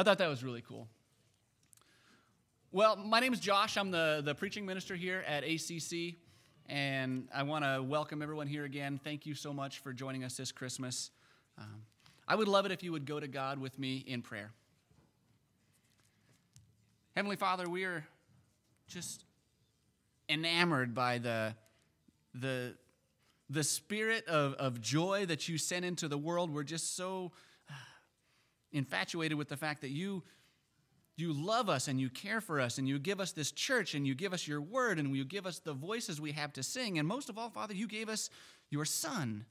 I thought that was really cool. Well, my name is Josh. I'm the, the preaching minister here at ACC, and I want to welcome everyone here again. Thank you so much for joining us this Christmas. Um, I would love it if you would go to God with me in prayer. Heavenly Father, we are just enamored by the, the, the spirit of, of joy that you sent into the world. We're just so infatuated with the fact that you, you love us and you care for us and you give us this church and you give us your word and you give us the voices we have to sing. And most of all, Father, you gave us your son.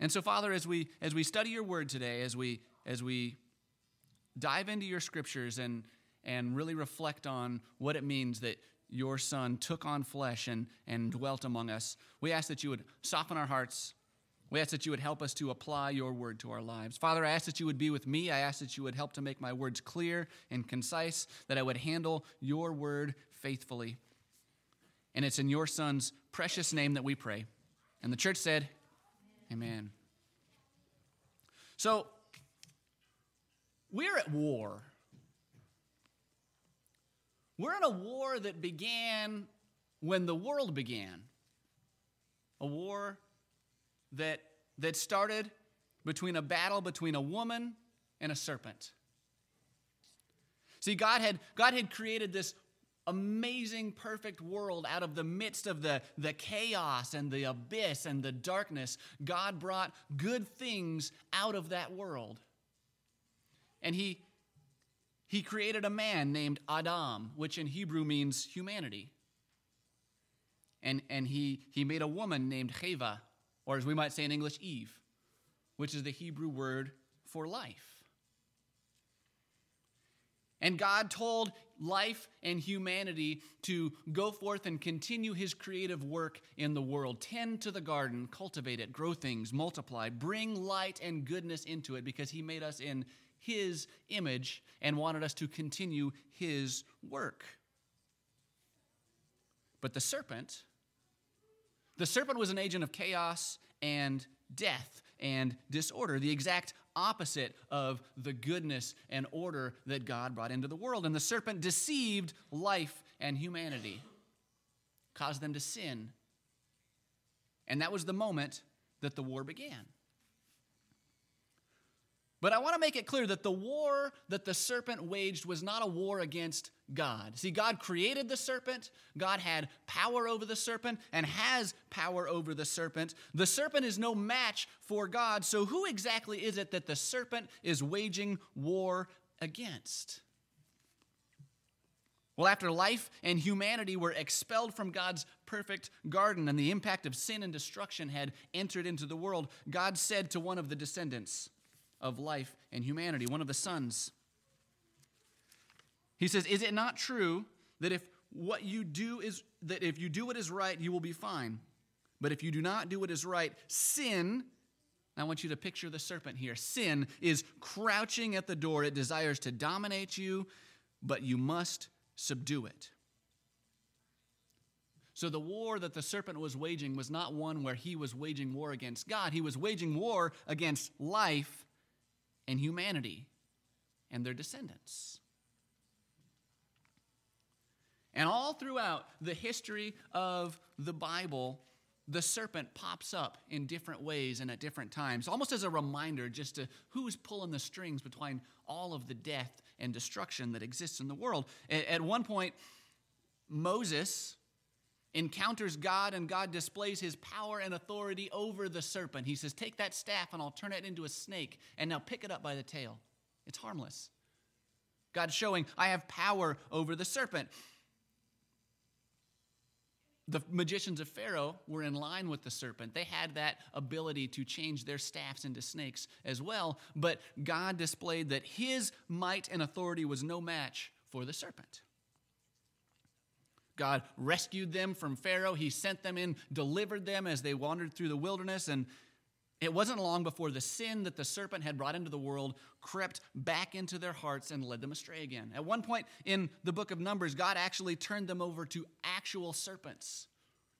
And so, Father, as we as we study your word today, as we as we dive into your scriptures and and really reflect on what it means that your Son took on flesh and, and dwelt among us. We ask that you would soften our hearts. We ask that you would help us to apply your word to our lives. Father, I ask that you would be with me. I ask that you would help to make my words clear and concise, that I would handle your word faithfully. And it's in your Son's precious name that we pray. And the church said, Amen. So, we're at war. We're in a war that began when the world began. A war that, that started between a battle between a woman and a serpent. See, God had, God had created this amazing, perfect world out of the midst of the, the chaos and the abyss and the darkness. God brought good things out of that world. And He he created a man named Adam, which in Hebrew means humanity. And, and he, he made a woman named Cheva, or as we might say in English, Eve, which is the Hebrew word for life. And God told life and humanity to go forth and continue his creative work in the world. Tend to the garden, cultivate it, grow things, multiply, bring light and goodness into it because he made us in his image and wanted us to continue his work. But the serpent, the serpent was an agent of chaos and death and disorder, the exact opposite of the goodness and order that God brought into the world. And the serpent deceived life and humanity, caused them to sin. And that was the moment that the war began. But I want to make it clear that the war that the serpent waged was not a war against God. See, God created the serpent, God had power over the serpent, and has power over the serpent. The serpent is no match for God. So, who exactly is it that the serpent is waging war against? Well, after life and humanity were expelled from God's perfect garden and the impact of sin and destruction had entered into the world, God said to one of the descendants, of life and humanity, one of the sons. He says, Is it not true that if what you do is that if you do what is right, you will be fine? But if you do not do what is right, sin, I want you to picture the serpent here. Sin is crouching at the door. It desires to dominate you, but you must subdue it. So the war that the serpent was waging was not one where he was waging war against God. He was waging war against life and humanity and their descendants. And all throughout the history of the Bible, the serpent pops up in different ways and at different times, almost as a reminder just to who's pulling the strings between all of the death and destruction that exists in the world. At one point, Moses encounters God and God displays his power and authority over the serpent. He says, Take that staff and I'll turn it into a snake, and now pick it up by the tail. It's harmless. God's showing, I have power over the serpent. The magicians of Pharaoh were in line with the serpent. They had that ability to change their staffs into snakes as well, but God displayed that his might and authority was no match for the serpent. God rescued them from Pharaoh. He sent them in, delivered them as they wandered through the wilderness. And it wasn't long before the sin that the serpent had brought into the world crept back into their hearts and led them astray again. At one point in the book of Numbers, God actually turned them over to actual serpents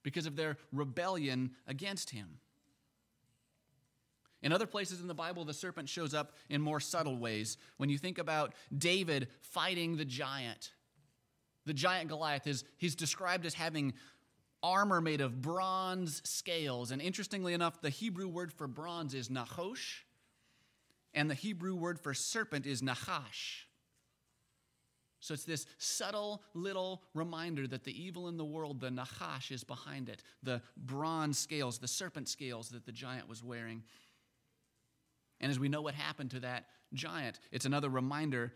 because of their rebellion against him. In other places in the Bible, the serpent shows up in more subtle ways. When you think about David fighting the giant, the giant Goliath is he's described as having armor made of bronze scales. And interestingly enough, the Hebrew word for bronze is nachosh, and the Hebrew word for serpent is nachash. So it's this subtle little reminder that the evil in the world, the nachash, is behind it. The bronze scales, the serpent scales that the giant was wearing. And as we know what happened to that giant, it's another reminder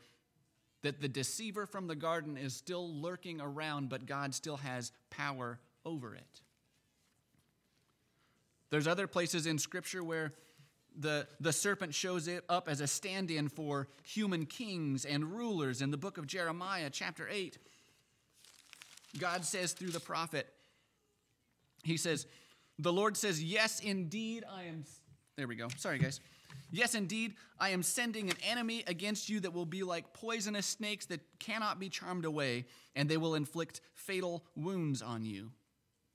that the deceiver from the garden is still lurking around, but God still has power over it. There's other places in Scripture where the, the serpent shows it up as a stand in for human kings and rulers. In the book of Jeremiah, chapter 8, God says through the prophet, He says, The Lord says, Yes, indeed, I am. There we go. Sorry, guys. Yes, indeed, I am sending an enemy against you that will be like poisonous snakes that cannot be charmed away, and they will inflict fatal wounds on you.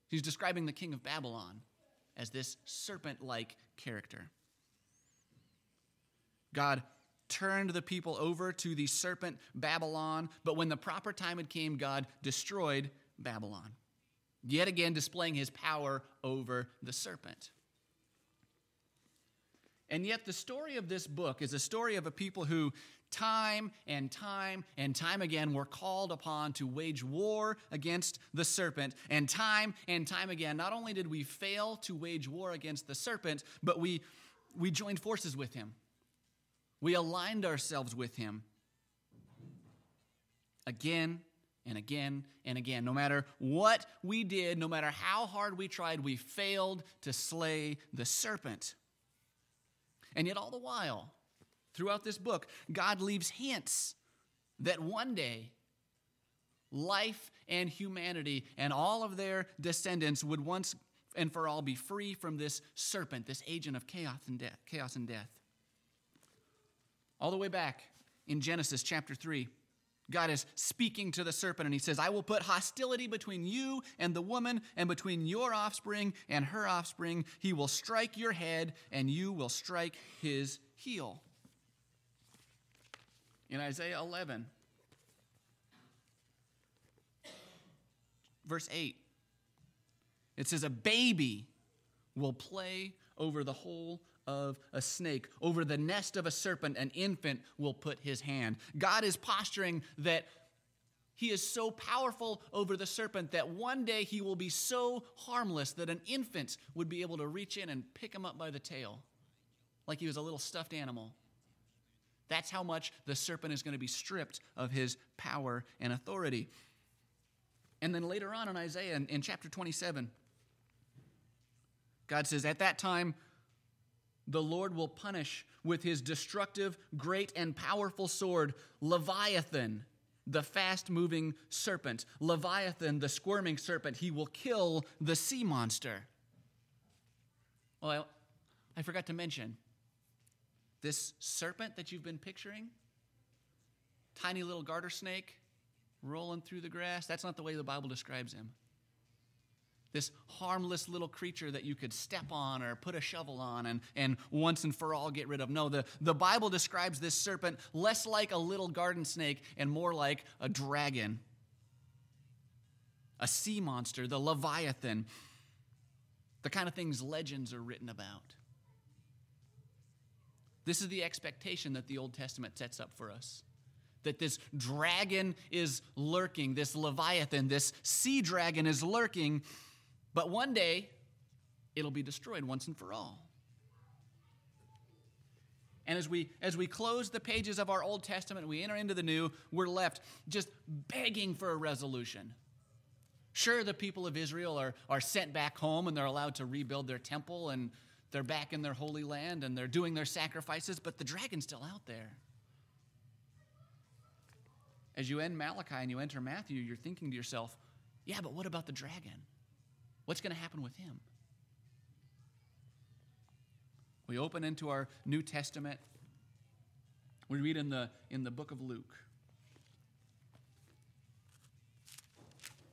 He's describing the king of Babylon as this serpent like character. God turned the people over to the serpent Babylon, but when the proper time had came, God destroyed Babylon, yet again displaying his power over the serpent. And yet, the story of this book is a story of a people who, time and time and time again, were called upon to wage war against the serpent. And time and time again, not only did we fail to wage war against the serpent, but we, we joined forces with him. We aligned ourselves with him again and again and again. No matter what we did, no matter how hard we tried, we failed to slay the serpent. And yet, all the while, throughout this book, God leaves hints that one day life and humanity and all of their descendants would once and for all be free from this serpent, this agent of chaos and death. Chaos and death. All the way back in Genesis chapter 3, God is speaking to the serpent and he says, I will put hostility between you and the woman, and between your offspring and her offspring. He will strike your head, and you will strike his heel. In Isaiah 11, verse 8, it says, A baby will play over the hole of a snake. Over the nest of a serpent, an infant will put his hand. God is posturing that he is so powerful over the serpent that one day he will be so harmless that an infant would be able to reach in and pick him up by the tail, like he was a little stuffed animal. That's how much the serpent is going to be stripped of his power and authority. And then later on in Isaiah, in, in chapter 27, God says, At that time, the Lord will punish with his destructive, great, and powerful sword Leviathan, the fast moving serpent. Leviathan, the squirming serpent. He will kill the sea monster. Well, I forgot to mention this serpent that you've been picturing, tiny little garter snake rolling through the grass, that's not the way the Bible describes him this harmless little creature that you could step on or put a shovel on and, and once and for all get rid of. No, the, the Bible describes this serpent less like a little garden snake and more like a dragon, a sea monster, the Leviathan, the kind of things legends are written about. This is the expectation that the Old Testament sets up for us that this dragon is lurking, this Leviathan, this sea dragon is lurking, but one day, it'll be destroyed once and for all. And as we as we close the pages of our Old Testament, we enter into the New, we're left just begging for a resolution. Sure, the people of Israel are, are sent back home and they're allowed to rebuild their temple and they're back in their holy land and they're doing their sacrifices, but the dragon's still out there. As you end Malachi and you enter Matthew, you're thinking to yourself, yeah, but what about the dragon? What's going to happen with him? We open into our New Testament. We read in the, in the book of Luke.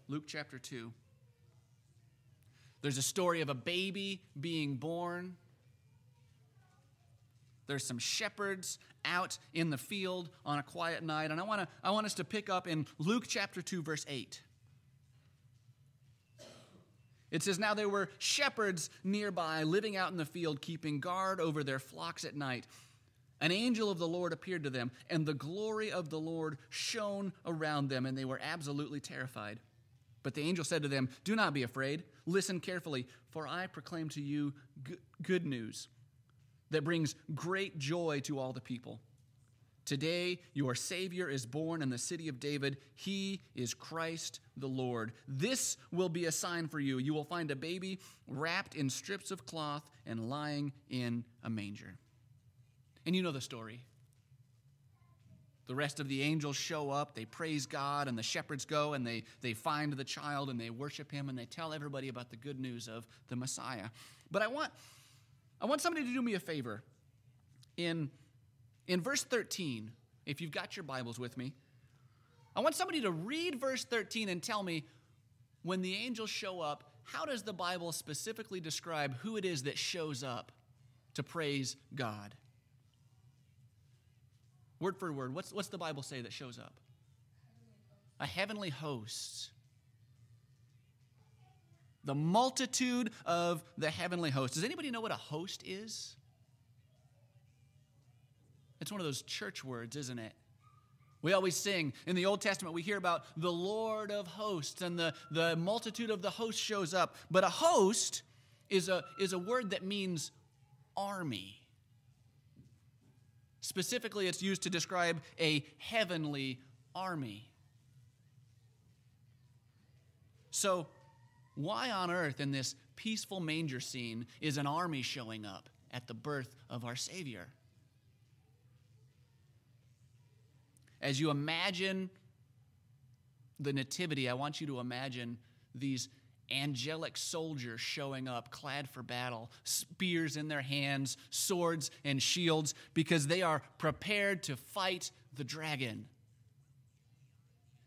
Luke chapter 2. There's a story of a baby being born. there's some shepherds out in the field on a quiet night. And I want to I want us to pick up in Luke chapter 2 verse 8. It says, Now there were shepherds nearby living out in the field, keeping guard over their flocks at night. An angel of the Lord appeared to them, and the glory of the Lord shone around them, and they were absolutely terrified. But the angel said to them, Do not be afraid. Listen carefully, for I proclaim to you good news that brings great joy to all the people. Today, your Savior is born in the city of David. He is Christ the Lord. This will be a sign for you. You will find a baby wrapped in strips of cloth and lying in a manger. And you know the story. The rest of the angels show up, they praise God, and the shepherds go and they, they find the child and they worship him and they tell everybody about the good news of the Messiah. But I want, I want somebody to do me a favor. In, in verse 13, if you've got your Bibles with me, I want somebody to read verse 13 and tell me when the angels show up, how does the Bible specifically describe who it is that shows up to praise God? Word for word, what's, what's the Bible say that shows up? A heavenly host. The multitude of the heavenly host. Does anybody know what a host is? It's one of those church words, isn't it? We always sing in the Old Testament, we hear about the Lord of hosts, and the, the multitude of the host shows up. But a host is a, is a word that means army. Specifically, it's used to describe a heavenly army. So, why on earth in this peaceful manger scene is an army showing up at the birth of our Savior? As you imagine the Nativity, I want you to imagine these angelic soldiers showing up, clad for battle, spears in their hands, swords and shields, because they are prepared to fight the dragon.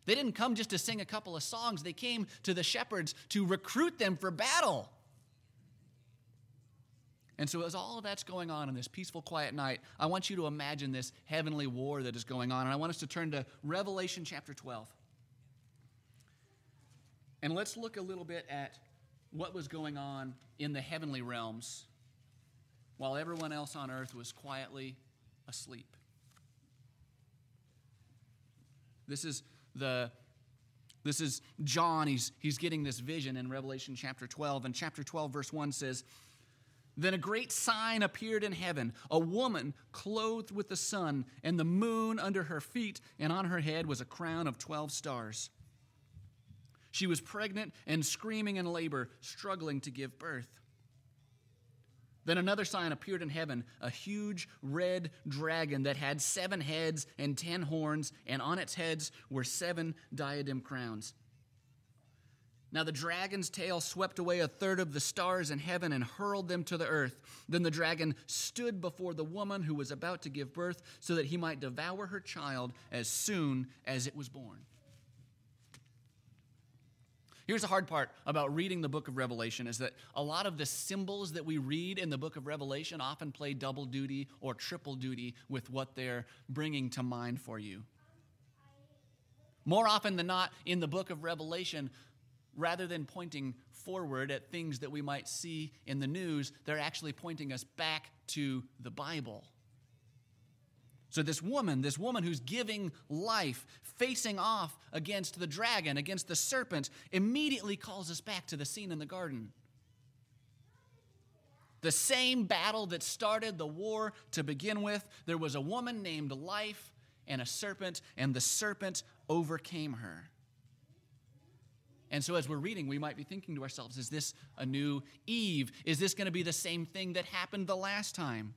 They didn't come just to sing a couple of songs, they came to the shepherds to recruit them for battle. And so, as all of that's going on in this peaceful, quiet night, I want you to imagine this heavenly war that is going on. And I want us to turn to Revelation chapter 12. And let's look a little bit at what was going on in the heavenly realms while everyone else on earth was quietly asleep. This is the this is John. He's, he's getting this vision in Revelation chapter 12. And chapter 12, verse 1 says, Then a great sign appeared in heaven a woman clothed with the sun, and the moon under her feet, and on her head was a crown of 12 stars. She was pregnant and screaming in labor, struggling to give birth. Then another sign appeared in heaven a huge red dragon that had seven heads and ten horns, and on its heads were seven diadem crowns. Now the dragon's tail swept away a third of the stars in heaven and hurled them to the earth. Then the dragon stood before the woman who was about to give birth so that he might devour her child as soon as it was born. Here's the hard part about reading the book of Revelation is that a lot of the symbols that we read in the book of Revelation often play double duty or triple duty with what they're bringing to mind for you. More often than not, in the book of Revelation, rather than pointing forward at things that we might see in the news, they're actually pointing us back to the Bible. So, this woman, this woman who's giving life, facing off against the dragon, against the serpent, immediately calls us back to the scene in the garden. The same battle that started the war to begin with, there was a woman named Life and a serpent, and the serpent overcame her. And so, as we're reading, we might be thinking to ourselves, is this a new Eve? Is this going to be the same thing that happened the last time?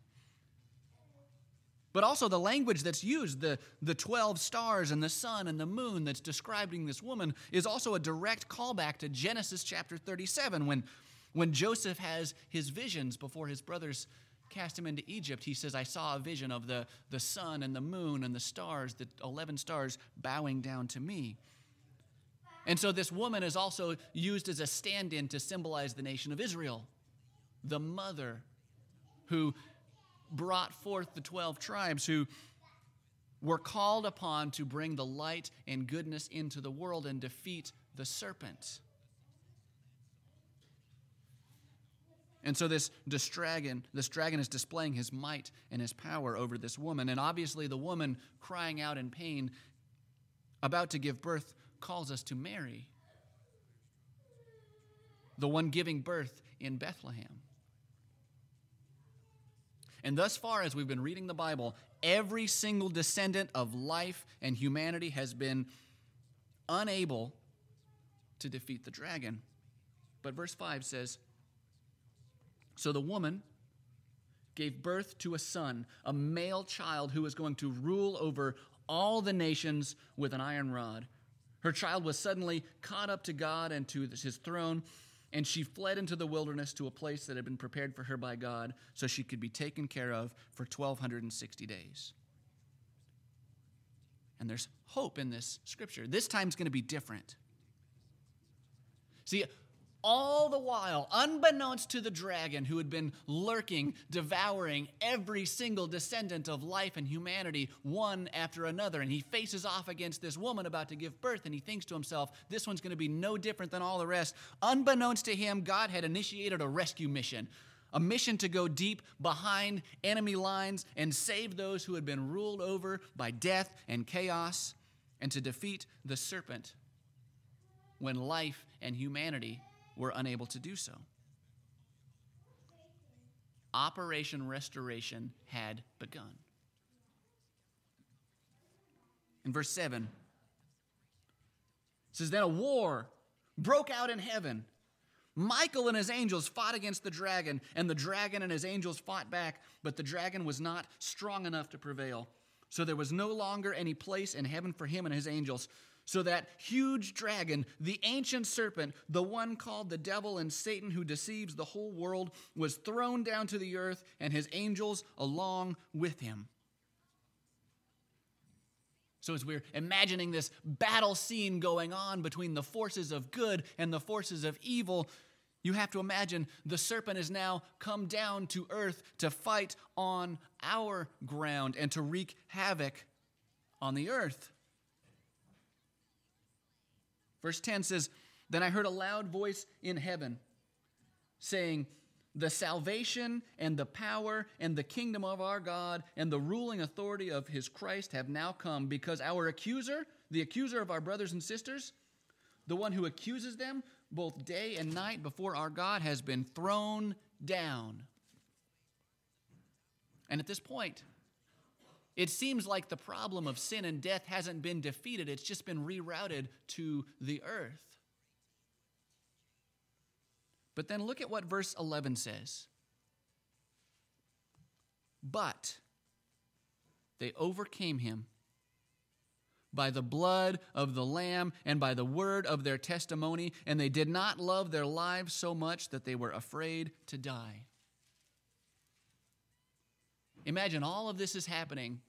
but also the language that's used, the, the 12 stars and the sun and the moon that's describing this woman, is also a direct callback to Genesis chapter 37 when, when Joseph has his visions before his brothers cast him into Egypt. He says, I saw a vision of the, the sun and the moon and the stars, the 11 stars bowing down to me. And so this woman is also used as a stand in to symbolize the nation of Israel, the mother who brought forth the 12 tribes who were called upon to bring the light and goodness into the world and defeat the serpent. And so this, this dragon, this dragon is displaying his might and his power over this woman. And obviously, the woman crying out in pain, about to give birth, calls us to Mary, the one giving birth in Bethlehem. And thus far, as we've been reading the Bible, every single descendant of life and humanity has been unable to defeat the dragon. But verse 5 says, so the woman gave birth to a son, a male child who was going to rule over all the nations with an iron rod. Her child was suddenly caught up to God and to his throne, and she fled into the wilderness to a place that had been prepared for her by God so she could be taken care of for 1,260 days. And there's hope in this scripture. This time's going to be different. See, all the while, unbeknownst to the dragon who had been lurking, devouring every single descendant of life and humanity, one after another. And he faces off against this woman about to give birth, and he thinks to himself, this one's going to be no different than all the rest. Unbeknownst to him, God had initiated a rescue mission. A mission to go deep behind enemy lines and save those who had been ruled over by death and chaos, and to defeat the serpent when life and humanity were unable to do so. Operation Restoration had begun. In verse 7, it says, Then a war broke out in heaven. Michael and his angels fought against the dragon, and the dragon and his angels fought back, but the dragon was not strong enough to prevail. So there was no longer any place in heaven for him and his angels. So that huge dragon, the ancient serpent, the one called the devil and Satan who deceives the whole world, was thrown down to the earth and his angels along with him. So, as we're imagining this battle scene going on between the forces of good and the forces of evil, you have to imagine the serpent has now come down to earth to fight on our ground and to wreak havoc on the earth. Verse 10 says, Then I heard a loud voice in heaven saying, The salvation and the power and the kingdom of our God and the ruling authority of his Christ have now come because our accuser, the accuser of our brothers and sisters, the one who accuses them both day and night before our God, has been thrown down. And at this point, it seems like the problem of sin and death hasn't been defeated, it's just been rerouted to the earth. But then look at what verse 11 says. But they overcame him by the blood of the Lamb and by the word of their testimony, and they did not love their lives so much that they were afraid to die. Imagine all of this is happening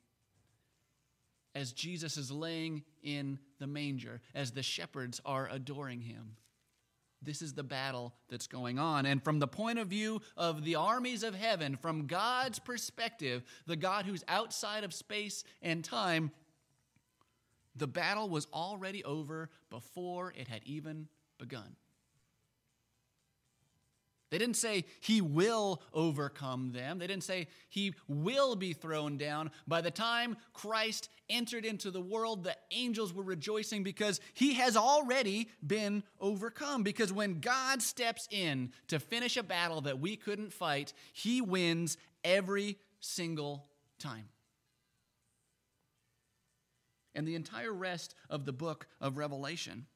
as Jesus is laying in the manger, as the shepherds are adoring him. This is the battle that's going on. And from the point of view of the armies of heaven, from God's perspective, the God who's outside of space and time, the battle was already over before it had even begun. They didn't say he will overcome them. They didn't say he will be thrown down. By the time Christ entered into the world, the angels were rejoicing because he has already been overcome. Because when God steps in to finish a battle that we couldn't fight, he wins every single time. And the entire rest of the book of Revelation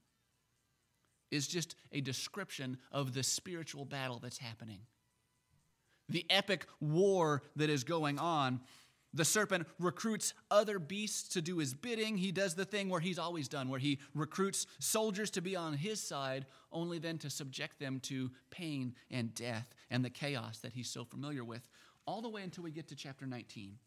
is just a description of the spiritual battle that's happening. The epic war that is going on. The serpent recruits other beasts to do his bidding. He does the thing where he's always done, where he recruits soldiers to be on his side, only then to subject them to pain and death and the chaos that he's so familiar with, all the way until we get to chapter 19.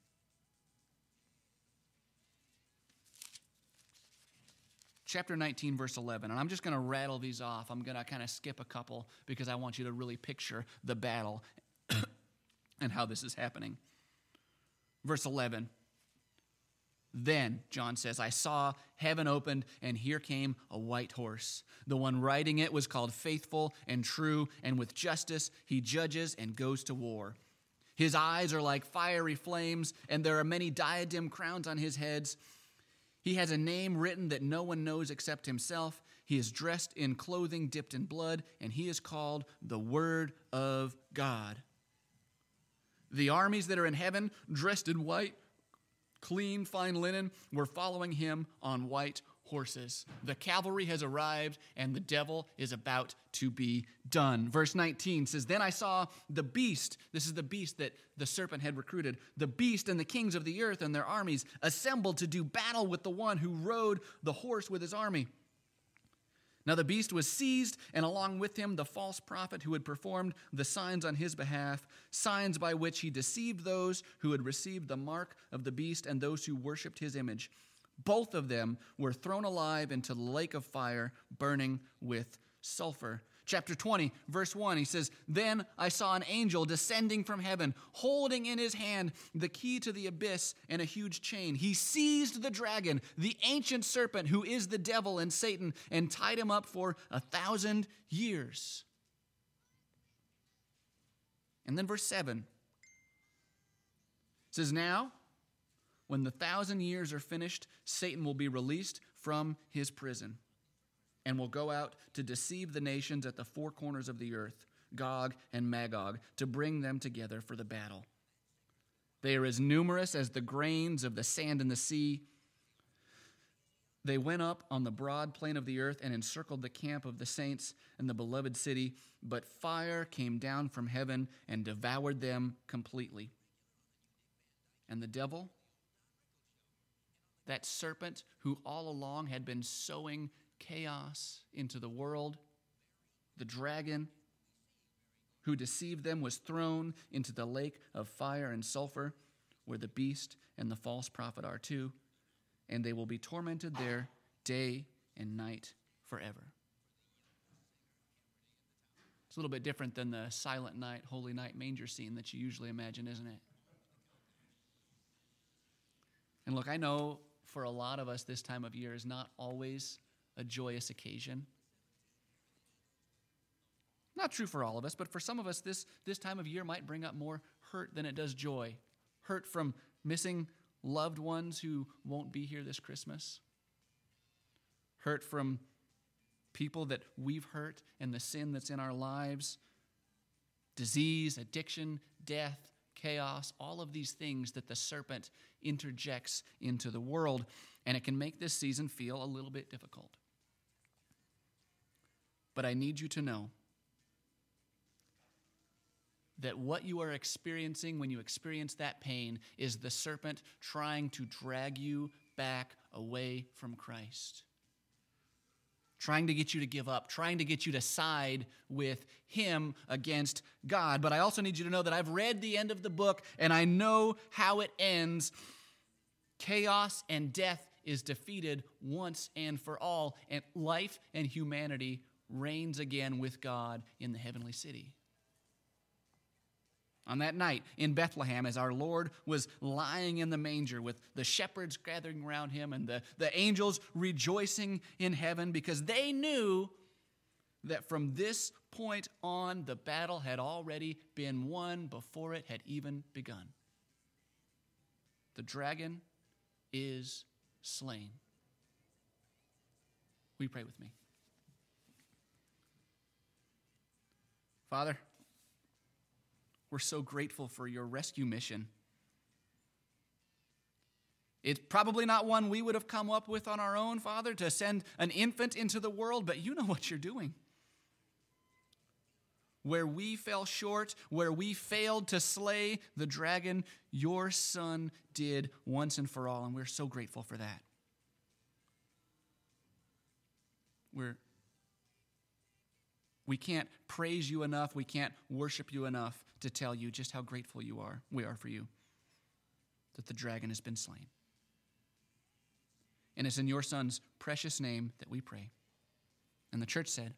Chapter 19, verse 11. And I'm just going to rattle these off. I'm going to kind of skip a couple because I want you to really picture the battle and how this is happening. Verse 11. Then, John says, I saw heaven opened, and here came a white horse. The one riding it was called Faithful and True, and with justice he judges and goes to war. His eyes are like fiery flames, and there are many diadem crowns on his heads. He has a name written that no one knows except himself. He is dressed in clothing dipped in blood, and he is called the Word of God. The armies that are in heaven, dressed in white, clean, fine linen, were following him on white horses. The cavalry has arrived, and the devil is about to be done. Verse 19 says, Then I saw the beast. This is the beast that the serpent had recruited. The beast and the kings of the earth and their armies assembled to do battle with the one who rode the horse with his army. Now the beast was seized, and along with him the false prophet who had performed the signs on his behalf, signs by which he deceived those who had received the mark of the beast and those who worshipped his image. Both of them were thrown alive into the lake of fire, burning with sulfur chapter 20, verse 1, he says, Then I saw an angel descending from heaven, holding in his hand the key to the abyss and a huge chain. He seized the dragon, the ancient serpent who is the devil and Satan, and tied him up for a thousand years. And then verse 7 says, Now, when the thousand years are finished, Satan will be released from his prison and will go out to deceive the nations at the four corners of the earth, Gog and Magog, to bring them together for the battle. They are as numerous as the grains of the sand in the sea. They went up on the broad plain of the earth and encircled the camp of the saints and the beloved city, but fire came down from heaven and devoured them completely. And the devil, that serpent who all along had been sowing chaos into the world. The dragon who deceived them was thrown into the lake of fire and sulfur, where the beast and the false prophet are too, and they will be tormented there day and night forever. It's a little bit different than the silent night, holy night manger scene that you usually imagine, isn't it? And look, I know for a lot of us, this time of year is not always a joyous occasion. Not true for all of us, but for some of us, this, this time of year might bring up more hurt than it does joy. Hurt from missing loved ones who won't be here this Christmas. Hurt from people that we've hurt and the sin that's in our lives. Disease, addiction, death, chaos, all of these things that the serpent interjects into the world. And it can make this season feel a little bit difficult. But I need you to know that what you are experiencing when you experience that pain is the serpent trying to drag you back away from Christ. Trying to get you to give up, trying to get you to side with him against God. But I also need you to know that I've read the end of the book and I know how it ends. Chaos and death is defeated once and for all, and life and humanity reigns again with God in the heavenly city. On that night in Bethlehem, as our Lord was lying in the manger with the shepherds gathering around him and the, the angels rejoicing in heaven because they knew that from this point on, the battle had already been won before it had even begun. The dragon is slain. We pray with me? Father, we're so grateful for your rescue mission. It's probably not one we would have come up with on our own, Father, to send an infant into the world, but you know what you're doing. Where we fell short, where we failed to slay the dragon, your Son did once and for all, and we're so grateful for that. We're we can't praise you enough. We can't worship you enough to tell you just how grateful you are. We are for you that the dragon has been slain. And it's in your son's precious name that we pray. And the church said,